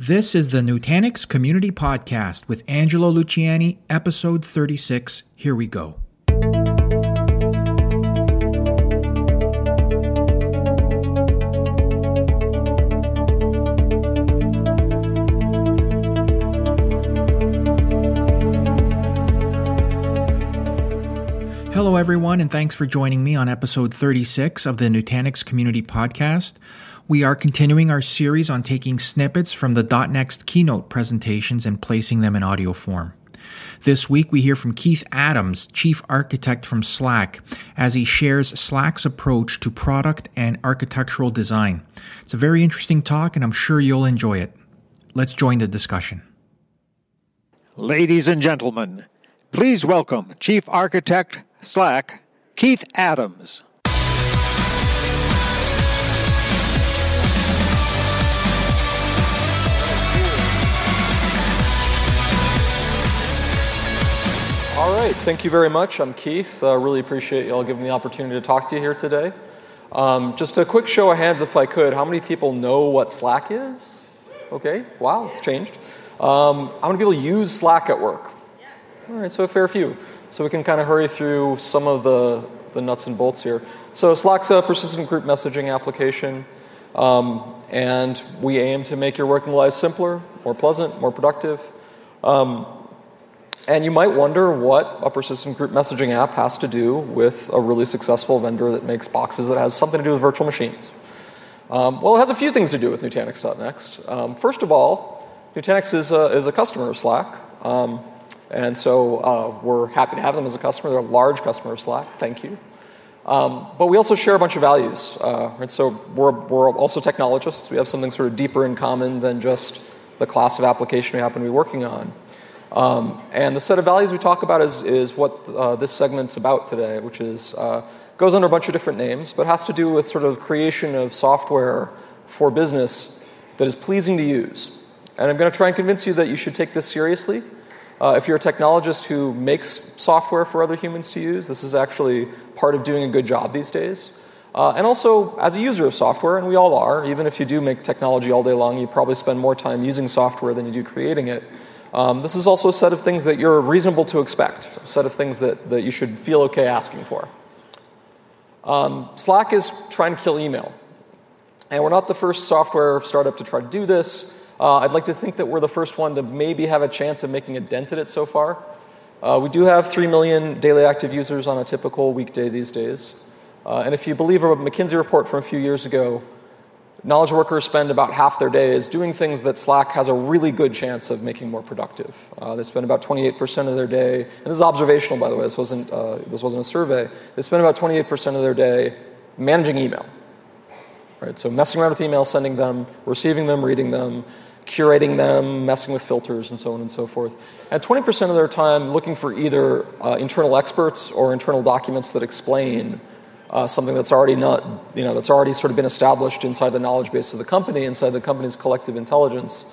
This is the Nutanix Community Podcast with Angelo Luciani, episode 36. Here we go. Everyone, and thanks for joining me on episode 36 of the Nutanix Community Podcast. We are continuing our series on taking snippets from the .next keynote presentations and placing them in audio form. This week, we hear from Keith Adams, Chief Architect from Slack, as he shares Slack's approach to product and architectural design. It's a very interesting talk, and I'm sure you'll enjoy it. Let's join the discussion. Ladies and gentlemen, please welcome Chief Architect Slack, Keith Adams. All right, thank you very much. I'm Keith. Uh, really appreciate you all giving me the opportunity to talk to you here today. Um, just a quick show of hands, if I could. How many people know what Slack is? Okay, wow, it's changed. Um, how many people use Slack at work? All right, so a fair few. So we can kind of hurry through some of the, the nuts and bolts here. So Slack's a persistent group messaging application, um, and we aim to make your working life simpler, more pleasant, more productive. Um, and you might wonder what a persistent group messaging app has to do with a really successful vendor that makes boxes that has something to do with virtual machines. Um, well, it has a few things to do with Nutanix.next. Um, first of all, Nutanix is a, is a customer of Slack. Um, and so uh, we're happy to have them as a customer. They're a large customer of Slack. Thank you. Um, but we also share a bunch of values. Uh, right? So we're, we're also technologists. We have something sort of deeper in common than just the class of application we happen to be working on. Um, and the set of values we talk about is, is what uh, this segment's about today, which is uh, goes under a bunch of different names, but has to do with sort of creation of software for business that is pleasing to use. And I'm going to try and convince you that you should take this seriously. Uh, if you're a technologist who makes software for other humans to use, this is actually part of doing a good job these days. Uh, and also, as a user of software, and we all are, even if you do make technology all day long, you probably spend more time using software than you do creating it. Um, this is also a set of things that you're reasonable to expect, a set of things that, that you should feel okay asking for. Um, Slack is trying to kill email. And we're not the first software startup to try to do this. Uh, I'd like to think that we're the first one to maybe have a chance of making a dent at it so far. Uh, we do have 3 million daily active users on a typical weekday these days. Uh, and if you believe a McKinsey report from a few years ago, knowledge workers spend about half their days doing things that Slack has a really good chance of making more productive. Uh, they spend about 28% of their day, and this is observational, by the way, this wasn't, uh, this wasn't a survey. They spend about 28% of their day managing email. Right? So messing around with email, sending them, receiving them, reading them, curating them, messing with filters, and so on and so forth. And 20% of their time looking for either uh, internal experts or internal documents that explain uh, something that's already not, you know, that's already sort of been established inside the knowledge base of the company, inside the company's collective intelligence,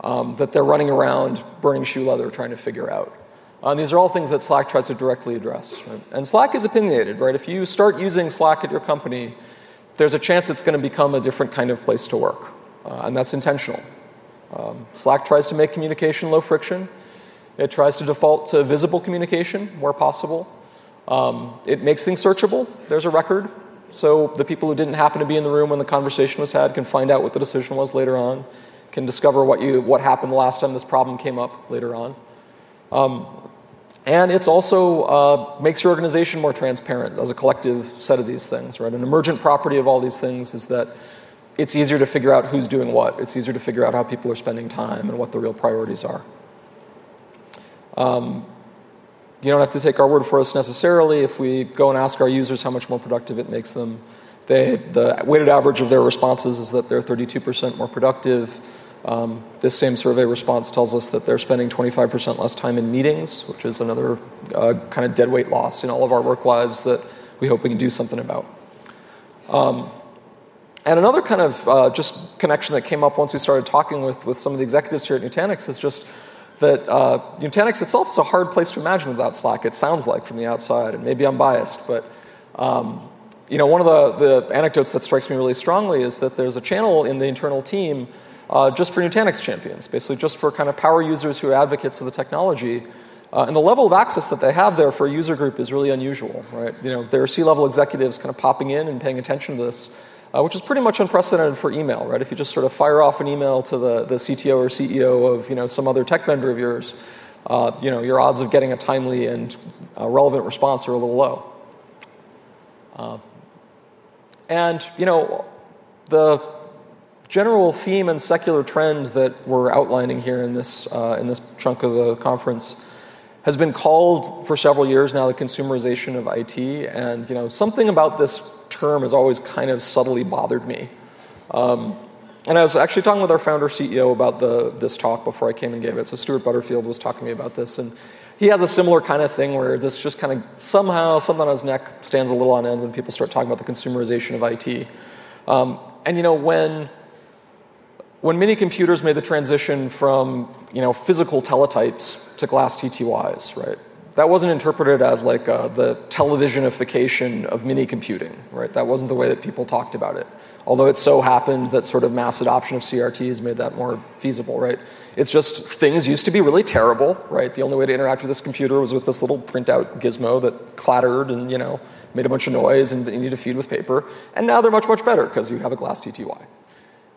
um, that they're running around burning shoe leather trying to figure out. Uh, these are all things that Slack tries to directly address. Right? And Slack is opinionated, right? If you start using Slack at your company, there's a chance it's going to become a different kind of place to work, uh, and that's intentional. Um, Slack tries to make communication low friction. It tries to default to visible communication where possible. Um, it makes things searchable. There's a record. So the people who didn't happen to be in the room when the conversation was had can find out what the decision was later on, can discover what, you, what happened the last time this problem came up later on. Um, and it's also uh, makes your organization more transparent as a collective set of these things, right? An emergent property of all these things is that it's easier to figure out who's doing what. It's easier to figure out how people are spending time and what the real priorities are. Um, you don't have to take our word for us necessarily. If we go and ask our users how much more productive it makes them, they, the weighted average of their responses is that they're 32% more productive. Um, this same survey response tells us that they're spending 25% less time in meetings, which is another uh, kind of deadweight loss in all of our work lives that we hope we can do something about. Um, and another kind of uh, just connection that came up once we started talking with, with some of the executives here at Nutanix is just that uh, Nutanix itself is a hard place to imagine without Slack. It sounds like from the outside, and maybe I'm biased, but um, you know, one of the, the anecdotes that strikes me really strongly is that there's a channel in the internal team uh, just for Nutanix champions, basically just for kind of power users who are advocates of the technology. Uh, and the level of access that they have there for a user group is really unusual, right? You know, there are C-level executives kind of popping in and paying attention to this, uh, which is pretty much unprecedented for email, right? If you just sort of fire off an email to the, the CTO or CEO of, you know, some other tech vendor of yours, uh, you know, your odds of getting a timely and uh, relevant response are a little low. Uh, and, you know, the general theme and secular trend that we're outlining here in this, uh, in this chunk of the conference has been called for several years now the consumerization of IT. And, you know, something about this term has always kind of subtly bothered me. Um, and I was actually talking with our founder CEO about the, this talk before I came and gave it. So Stewart Butterfield was talking to me about this. And he has a similar kind of thing where this just kind of somehow, something on his neck stands a little on end when people start talking about the consumerization of IT. Um, and, you know, when when mini computers made the transition from you know, physical teletypes to glass TTYs, right? That wasn't interpreted as like uh, the televisionification of mini computing, right? That wasn't the way that people talked about it. Although it so happened that sort of mass adoption of CRTs made that more feasible, right? It's just things used to be really terrible, right? The only way to interact with this computer was with this little printout gizmo that clattered and, you know, made a bunch of noise and you need to feed with paper. And now they're much, much better because you have a glass TTY.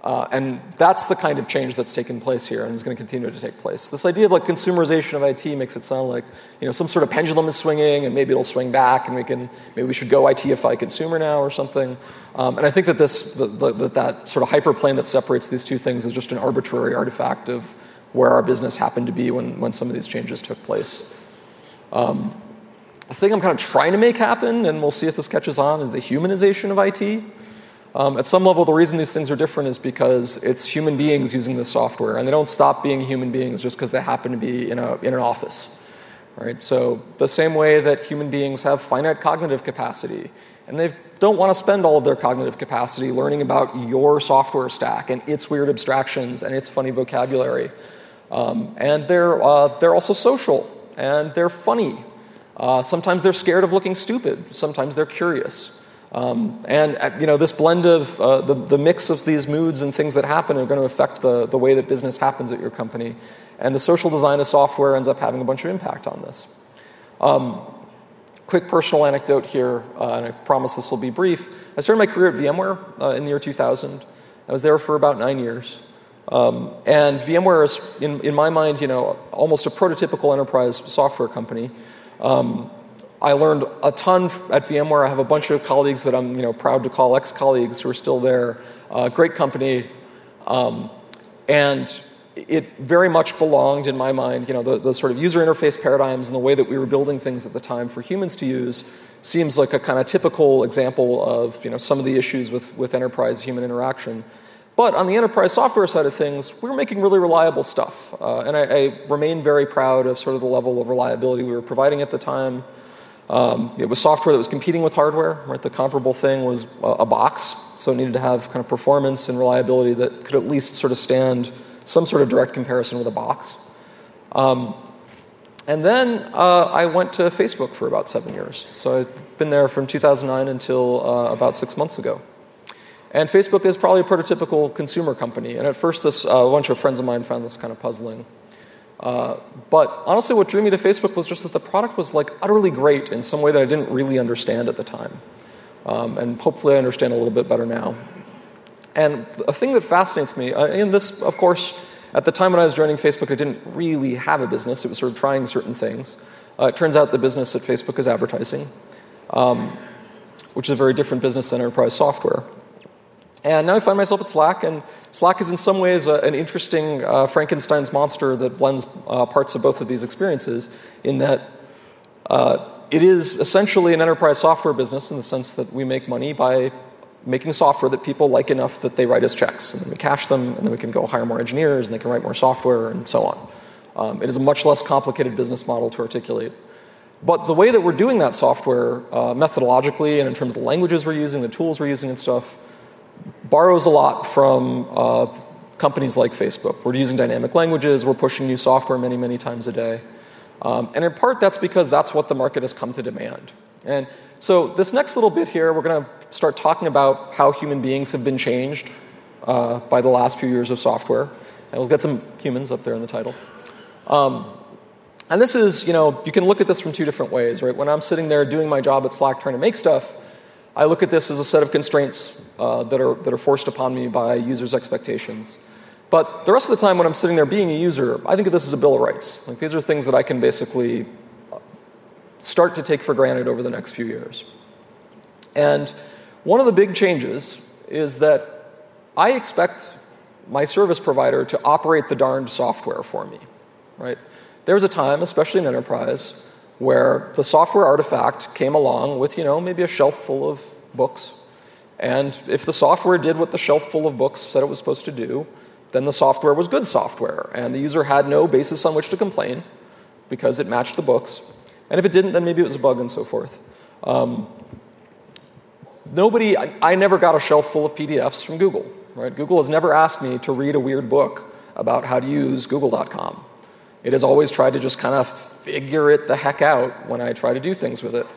Uh, and that's the kind of change that's taken place here and is going to continue to take place. This idea of like consumerization of IT makes it sound like you know some sort of pendulum is swinging and maybe it'll swing back and we can maybe we should go ITify consumer now or something. Um, and I think that this the, the, that sort of hyperplane that separates these two things is just an arbitrary artifact of where our business happened to be when, when some of these changes took place. Um, the thing I'm kind of trying to make happen, and we'll see if this catches on, is the humanization of IT. Um, at some level, the reason these things are different is because it's human beings using this software, and they don't stop being human beings just because they happen to be in, a, in an office. Right? So, the same way that human beings have finite cognitive capacity, and they don't want to spend all of their cognitive capacity learning about your software stack and its weird abstractions and its funny vocabulary. Um, and they're, uh, they're also social, and they're funny. Uh, sometimes they're scared of looking stupid, sometimes they're curious. Um, and uh, you know, this blend of uh, the, the mix of these moods and things that happen are going to affect the, the way that business happens at your company. And the social design of software ends up having a bunch of impact on this. Um, quick personal anecdote here, uh, and I promise this will be brief. I started my career at VMware uh, in the year 2000. I was there for about nine years. Um, and VMware is, in, in my mind, you know, almost a prototypical enterprise software company. Um, I learned a ton at VMware. I have a bunch of colleagues that I'm you know, proud to call ex colleagues who are still there. Uh, great company. Um, and it very much belonged in my mind, you know, the, the sort of user interface paradigms and the way that we were building things at the time for humans to use seems like a kind of typical example of you know, some of the issues with, with enterprise human interaction. But on the enterprise software side of things, we were making really reliable stuff. Uh, and I, I remain very proud of sort of the level of reliability we were providing at the time. Um, it was software that was competing with hardware. Right? The comparable thing was a, a, box, so it needed to have kind of performance and reliability that could at least sort of stand some sort of direct comparison with a box. Um, and then uh, I went to Facebook for about seven years. So I've been there from 2009 until uh, about six months ago. And Facebook is probably a prototypical consumer company. And at first, this uh, a bunch of friends of mine found this kind of puzzling. Uh, but honestly, what drew me to Facebook was just that the product was like utterly great in some way that I didn't really understand at the time. Um, and hopefully, I understand a little bit better now. And a thing that fascinates me, uh, and this, of course, at the time when I was joining Facebook, I didn't really have a business. It was sort of trying certain things. Uh, it turns out the business at Facebook is advertising, um, which is a very different business than enterprise software. And now I find myself at Slack, and Slack is in some ways a, an interesting uh, Frankenstein's monster that blends uh, parts of both of these experiences, in that uh, it is essentially an enterprise software business in the sense that we make money by making software that people like enough that they write us checks, and then we cash them, and then we can go hire more engineers, and they can write more software, and so on. Um, it is a much less complicated business model to articulate. But the way that we're doing that software, uh, methodologically, and in terms of the languages we're using, the tools we're using, and stuff, borrows a lot from uh, companies like Facebook. We're using dynamic languages, we're pushing new software many, many times a day. Um, and in part, that's because that's what the market has come to demand. And so, this next little bit here, we're going to start talking about how human beings have been changed uh, by the last few years of software. And we'll get some humans up there in the title. Um, and this is, you know, you can look at this from two different ways, right? When I'm sitting there doing my job at Slack trying to make stuff, I look at this as a set of constraints uh, that, are, that are forced upon me by users' expectations. But the rest of the time when I'm sitting there being a user, I think of this as a bill of rights. Like these are things that I can basically uh, start to take for granted over the next few years. And one of the big changes is that I expect my service provider to operate the darned software for me, right? There was a time, especially in enterprise, where the software artifact came along with, you know, maybe a shelf full of books. And if the software did what the shelf full of books said it was supposed to do, then the software was good software. And the user had no basis on which to complain because it matched the books. And if it didn't, then maybe it was a bug and so forth. Um, nobody, I, I never got a shelf full of PDFs from Google. Right? Google has never asked me to read a weird book about how to use google.com. It has always tried to just kind of figure it the heck out when I try to do things with it.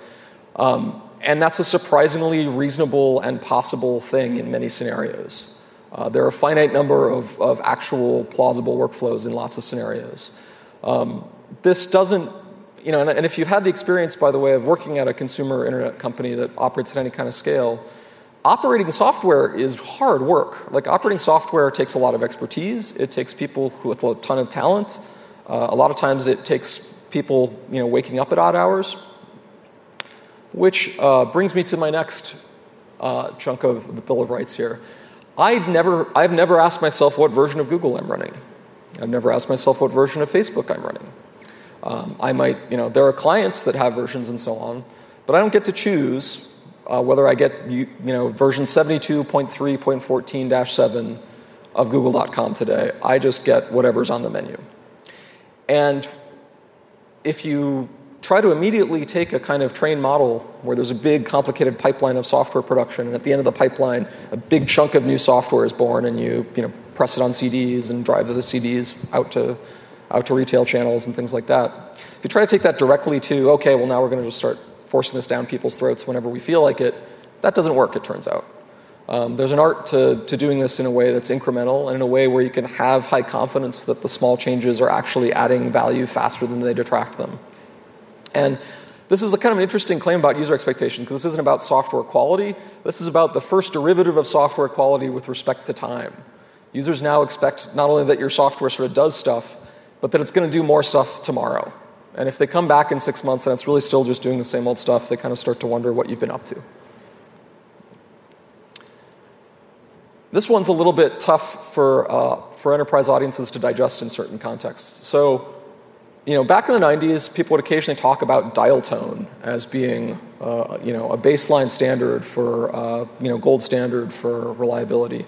Um, and that's a surprisingly reasonable and possible thing in many scenarios. Uh, there are a finite number of, of actual plausible workflows in lots of scenarios. Um, this doesn't, you know, and, and if you've had the experience, by the way, of working at a consumer internet company that operates at any kind of scale, operating software is hard work. Like operating software takes a lot of expertise. It takes people with a ton of talent. Uh, a lot of times it takes people, you know, waking up at odd hours. Which uh, brings me to my next uh, chunk of the Bill of Rights here. I'd never, I've never asked myself what version of Google I'm running. I've never asked myself what version of Facebook I'm running. Um, I might, you know, there are clients that have versions and so on, but I don't get to choose uh, whether I get you, you know version 72.3.14-7 of google.com today. I just get whatever's on the menu. And if you try to immediately take a kind of trained model where there's a big complicated pipeline of software production and at the end of the pipeline a big chunk of new software is born and you, you know, press it on CDs and drive the CDs out to, out to retail channels and things like that. If you try to take that directly to, okay, well now we're going to just start forcing this down people's throats whenever we feel like it, that doesn't work, it turns out. Um, there's an art to, to doing this in a way that's incremental and in a way where you can have high confidence that the small changes are actually adding value faster than they detract them. And this is a kind of an interesting claim about user expectation because this isn't about software quality. This is about the first derivative of software quality with respect to time. Users now expect not only that your software sort of does stuff, but that it's going to do more stuff tomorrow. And if they come back in six months and it's really still just doing the same old stuff, they kind of start to wonder what you've been up to. This one's a little bit tough for, uh, for enterprise audiences to digest in certain contexts. So, you know, back in the 90s, people would occasionally talk about dial tone as being, uh, you know, a baseline standard for, uh, you know, gold standard for reliability.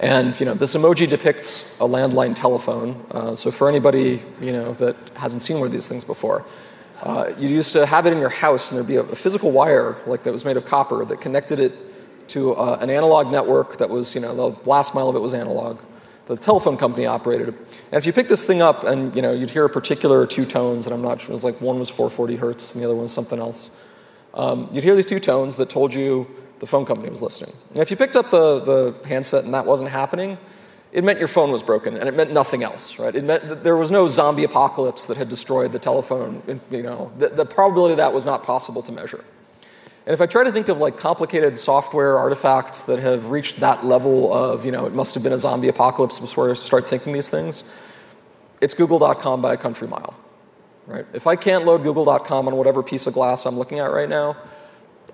And you know, this emoji depicts a landline telephone. Uh, so for anybody you know that hasn't seen one of these things before, uh, you used to have it in your house, and there'd be a, a, physical wire like that was made of copper that connected it to uh, an analog network that was you know the last mile of it was analog. The telephone company operated. And if you pick this thing up, and you know you'd hear a particular two tones, and I'm not sure, it was like one was 440 hertz, and the other one was something else. Um, you'd hear these two tones that told you the phone company was listening. And if you picked up the, the handset and that wasn't happening, it meant your phone was broken, and it meant nothing else, right? It meant that there was no zombie apocalypse that had destroyed the telephone. You know, the, the probability of that was not possible to measure. And if I try to think of like complicated software artifacts that have reached that level of, you know, it must have been a zombie apocalypse before I start thinking these things, it's google.com by a country mile, right? If I can't load google.com on whatever piece of glass I'm looking at right now,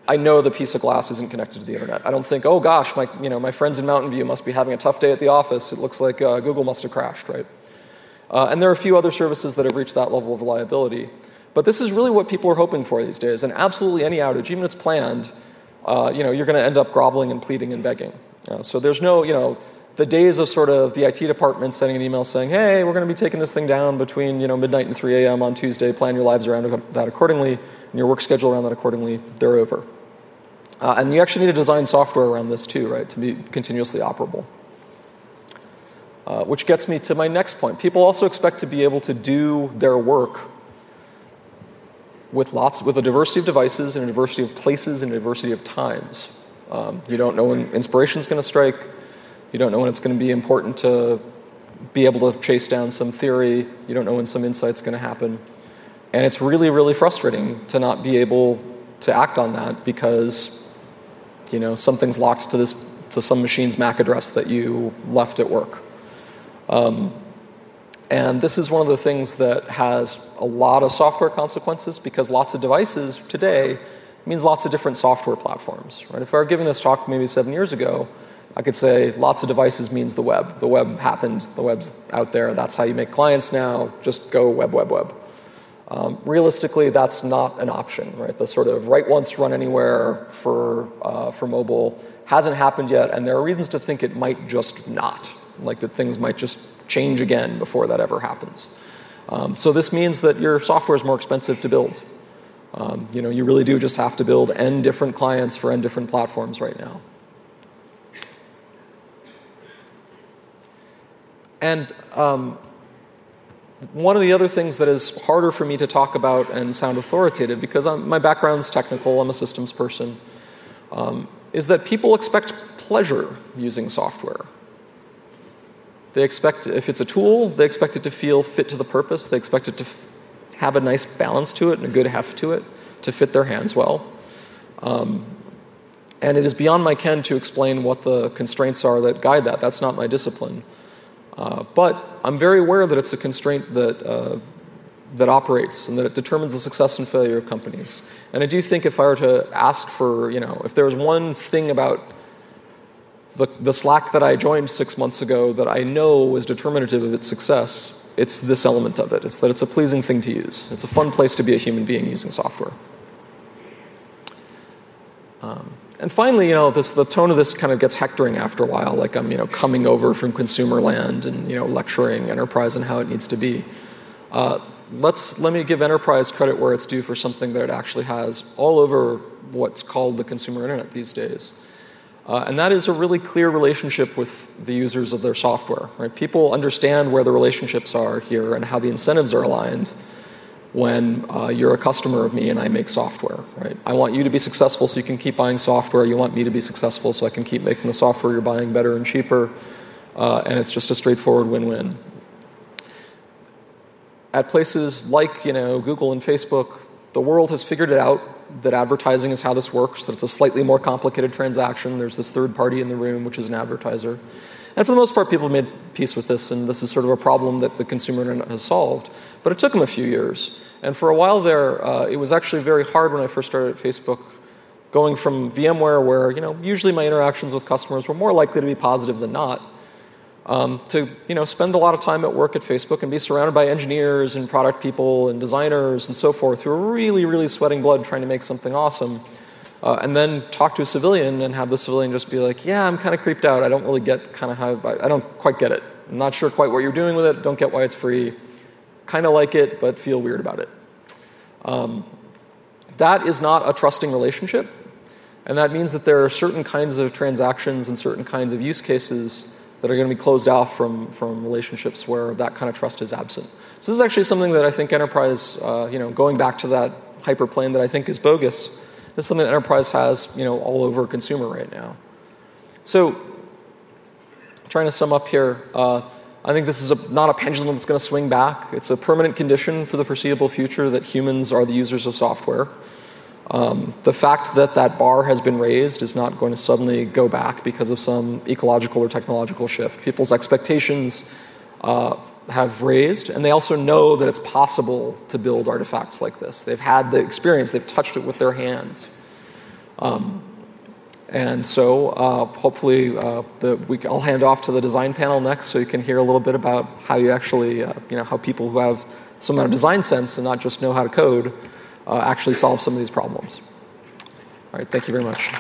I know the piece of glass isn't connected to the internet. I don't think, oh gosh, my, you know, my friends in Mountain View must be having a tough day at the office. It looks like uh, Google must have crashed, right? Uh, and there are a few other services that have reached that level of reliability. But this is really what people are hoping for these days. And absolutely any outage, even if it's planned, uh, you know, you're going to end up groveling and pleading and begging. Uh, so there's no, you know, the days of sort of the IT department sending an email saying, hey, we're going to be taking this thing down between, you know, midnight and 3 a.m. on Tuesday, plan your lives around that accordingly, and your work schedule around that accordingly, they're over. Uh, and you actually need to design software around this too, right, to be continuously operable. Uh, which gets me to my next point. People also expect to be able to do their work with lots, with a diversity of devices and a diversity of places and a diversity of times. Um, you don't know when inspiration is going to strike. You don't know when it's going to be important to be able to chase down some theory. You don't know when some insight's going to happen. And it's really, really frustrating to not be able to act on that because, you know, something's locked to this to some machine's MAC address that you left at work. Um, and this is one of the things that has a lot of software consequences because lots of devices today means lots of different software platforms. Right? If I were giving this talk maybe seven years ago, I could say lots of devices means the web. The web happened, the web's out there, that's how you make clients now, just go web, web, web. Um, realistically, that's not an option, right? The sort of write once, run anywhere for, uh, for mobile hasn't happened yet, and there are reasons to think it might just not, like that things might just change again before that ever happens. Um, so this means that your software is more expensive to build. Um, you know, you really do just have to build n different clients for n different platforms right now. And um, one of the other things that is harder for me to talk about and sound authoritative, because I'm, my background's technical, I'm a systems person, um, is that people expect pleasure using software. They expect, if it's a tool, they expect it to feel fit to the purpose. They expect it to f- have a nice balance to it and a good heft to it, to fit their hands well. Um, and it is beyond my ken to explain what the constraints are that guide that. That's not my discipline. Uh, but I'm very aware that it's a constraint that, uh, that operates and that it determines the success and failure of companies. And I do think if I were to ask for, you know, if there was one thing about the, the Slack that I joined six months ago that I know was determinative of its success, it's this element of it. It's that it's a pleasing thing to use. It's a fun place to be a human being using software. Um, and finally, you know, this, the tone of this kind of gets hectoring after a while, like I'm, you know, coming over from consumer land and, you know, lecturing enterprise and how it needs to be. Uh, let's, let me give enterprise credit where it's due for something that it actually has all over what's called the consumer internet these days. Uh, and that is a really clear relationship with the users of their software. Right? People understand where the relationships are here and how the incentives are aligned when uh, you're a customer of me and I make software, right? I want you to be successful so you can keep buying software. You want me to be successful so I can keep making the software you're buying better and cheaper. Uh, and it's just a straightforward win-win. At places like you know Google and Facebook, the world has figured it out that advertising is how this works. That it's a slightly more complicated transaction. There's this third party in the room, which is an advertiser. And for the most part, people have made peace with this, and this is sort of a problem that the consumer internet has solved. But it took them a few years. And for a while there, uh, it was actually very hard when I first started at Facebook, going from VMware, where you know usually my interactions with customers were more likely to be positive than not, um, to you know spend a lot of time at work at Facebook and be surrounded by engineers and product people and designers and so forth who are really, really sweating blood trying to make something awesome. Uh, and then talk to a civilian and have the civilian just be like, "Yeah, I'm kind of creeped out. I don't really get kind of how I, don't quite get it. I'm not sure quite what you're doing with it. Don't get why it's free." kind of like it, but feel weird about it. Um, that is not a trusting relationship. And that means that there are certain kinds of transactions and certain kinds of use cases that are going to be closed off from, from relationships where that kind of trust is absent. So this is actually something that I think enterprise, uh, you know, going back to that hyperplane that I think is bogus, this is something that enterprise has, you know, all over consumer right now. So, trying to sum up here, uh, I think this is a, not a pendulum that's going to swing back. It's a permanent condition for the foreseeable future that humans are the users of software. Um, the fact that that bar has been raised is not going to suddenly go back because of some ecological or technological shift. People's expectations uh, have raised, and they also know that it's possible to build artifacts like this. They've had the experience, they've touched it with their hands. Um, and so uh, hopefully uh, the, we, I'll hand off to the design panel next so you can hear a little bit about how you actually, uh, you know, how people who have some amount of design sense and not just know how to code uh, actually solve some of these problems. All right, thank you very much.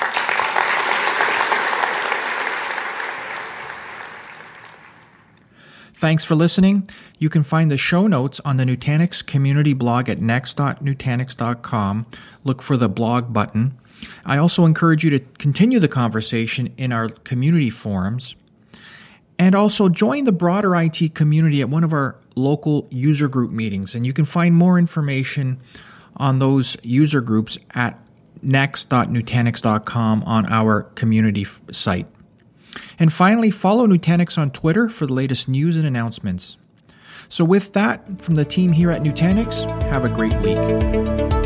Thanks for listening. You can find the show notes on the Nutanix community blog at next.nutanix.com. Look for the blog button. I also encourage you to continue the conversation in our community forums and also join the broader IT community at one of our local user group meetings. And you can find more information on those user groups at next.nutanix.com on our community site. And finally, follow Nutanix on Twitter for the latest news and announcements. So, with that, from the team here at Nutanix, have a great week.